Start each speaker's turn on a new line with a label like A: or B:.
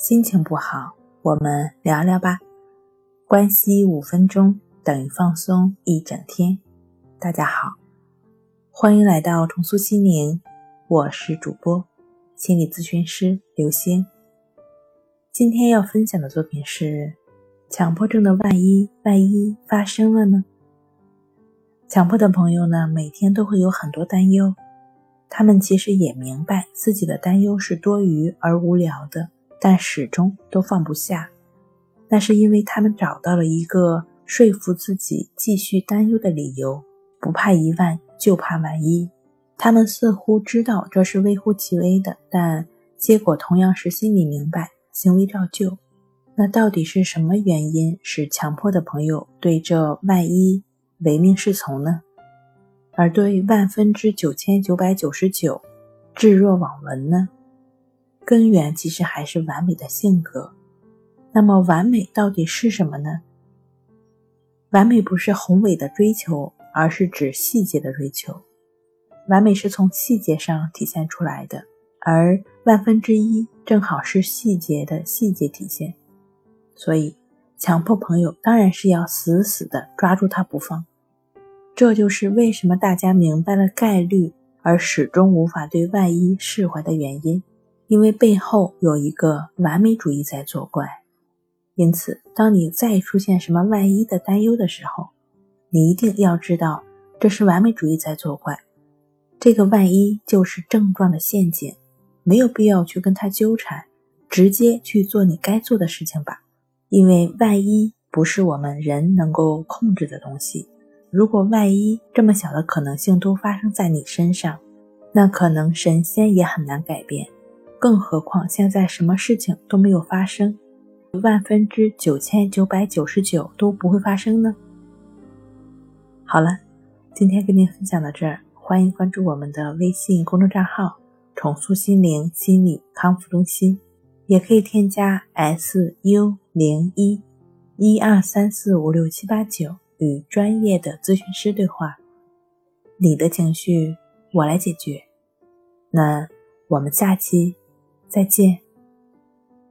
A: 心情不好，我们聊聊吧。关系五分钟等于放松一整天。大家好，欢迎来到重塑心灵，我是主播心理咨询师刘星。今天要分享的作品是：强迫症的万一，万一发生了呢？强迫的朋友呢，每天都会有很多担忧，他们其实也明白自己的担忧是多余而无聊的。但始终都放不下，那是因为他们找到了一个说服自己继续担忧的理由。不怕一万，就怕万一。他们似乎知道这是微乎其微的，但结果同样是心里明白，行为照旧。那到底是什么原因使强迫的朋友对这万一唯命是从呢？而对万分之九千九百九十九置若罔闻呢？根源其实还是完美的性格。那么，完美到底是什么呢？完美不是宏伟的追求，而是指细节的追求。完美是从细节上体现出来的，而万分之一正好是细节的细节体现。所以，强迫朋友当然是要死死的抓住他不放。这就是为什么大家明白了概率，而始终无法对万一释怀的原因。因为背后有一个完美主义在作怪，因此，当你再出现什么万一的担忧的时候，你一定要知道这是完美主义在作怪。这个万一就是症状的陷阱，没有必要去跟他纠缠，直接去做你该做的事情吧。因为万一不是我们人能够控制的东西，如果万一这么小的可能性都发生在你身上，那可能神仙也很难改变。更何况现在什么事情都没有发生，万分之九千九百九十九都不会发生呢。好了，今天跟您分享到这儿，欢迎关注我们的微信公众账号“重塑心灵心理康复中心”，也可以添加 S U 零一一二三四五六七八九与专业的咨询师对话，你的情绪我来解决。那我们下期。再见。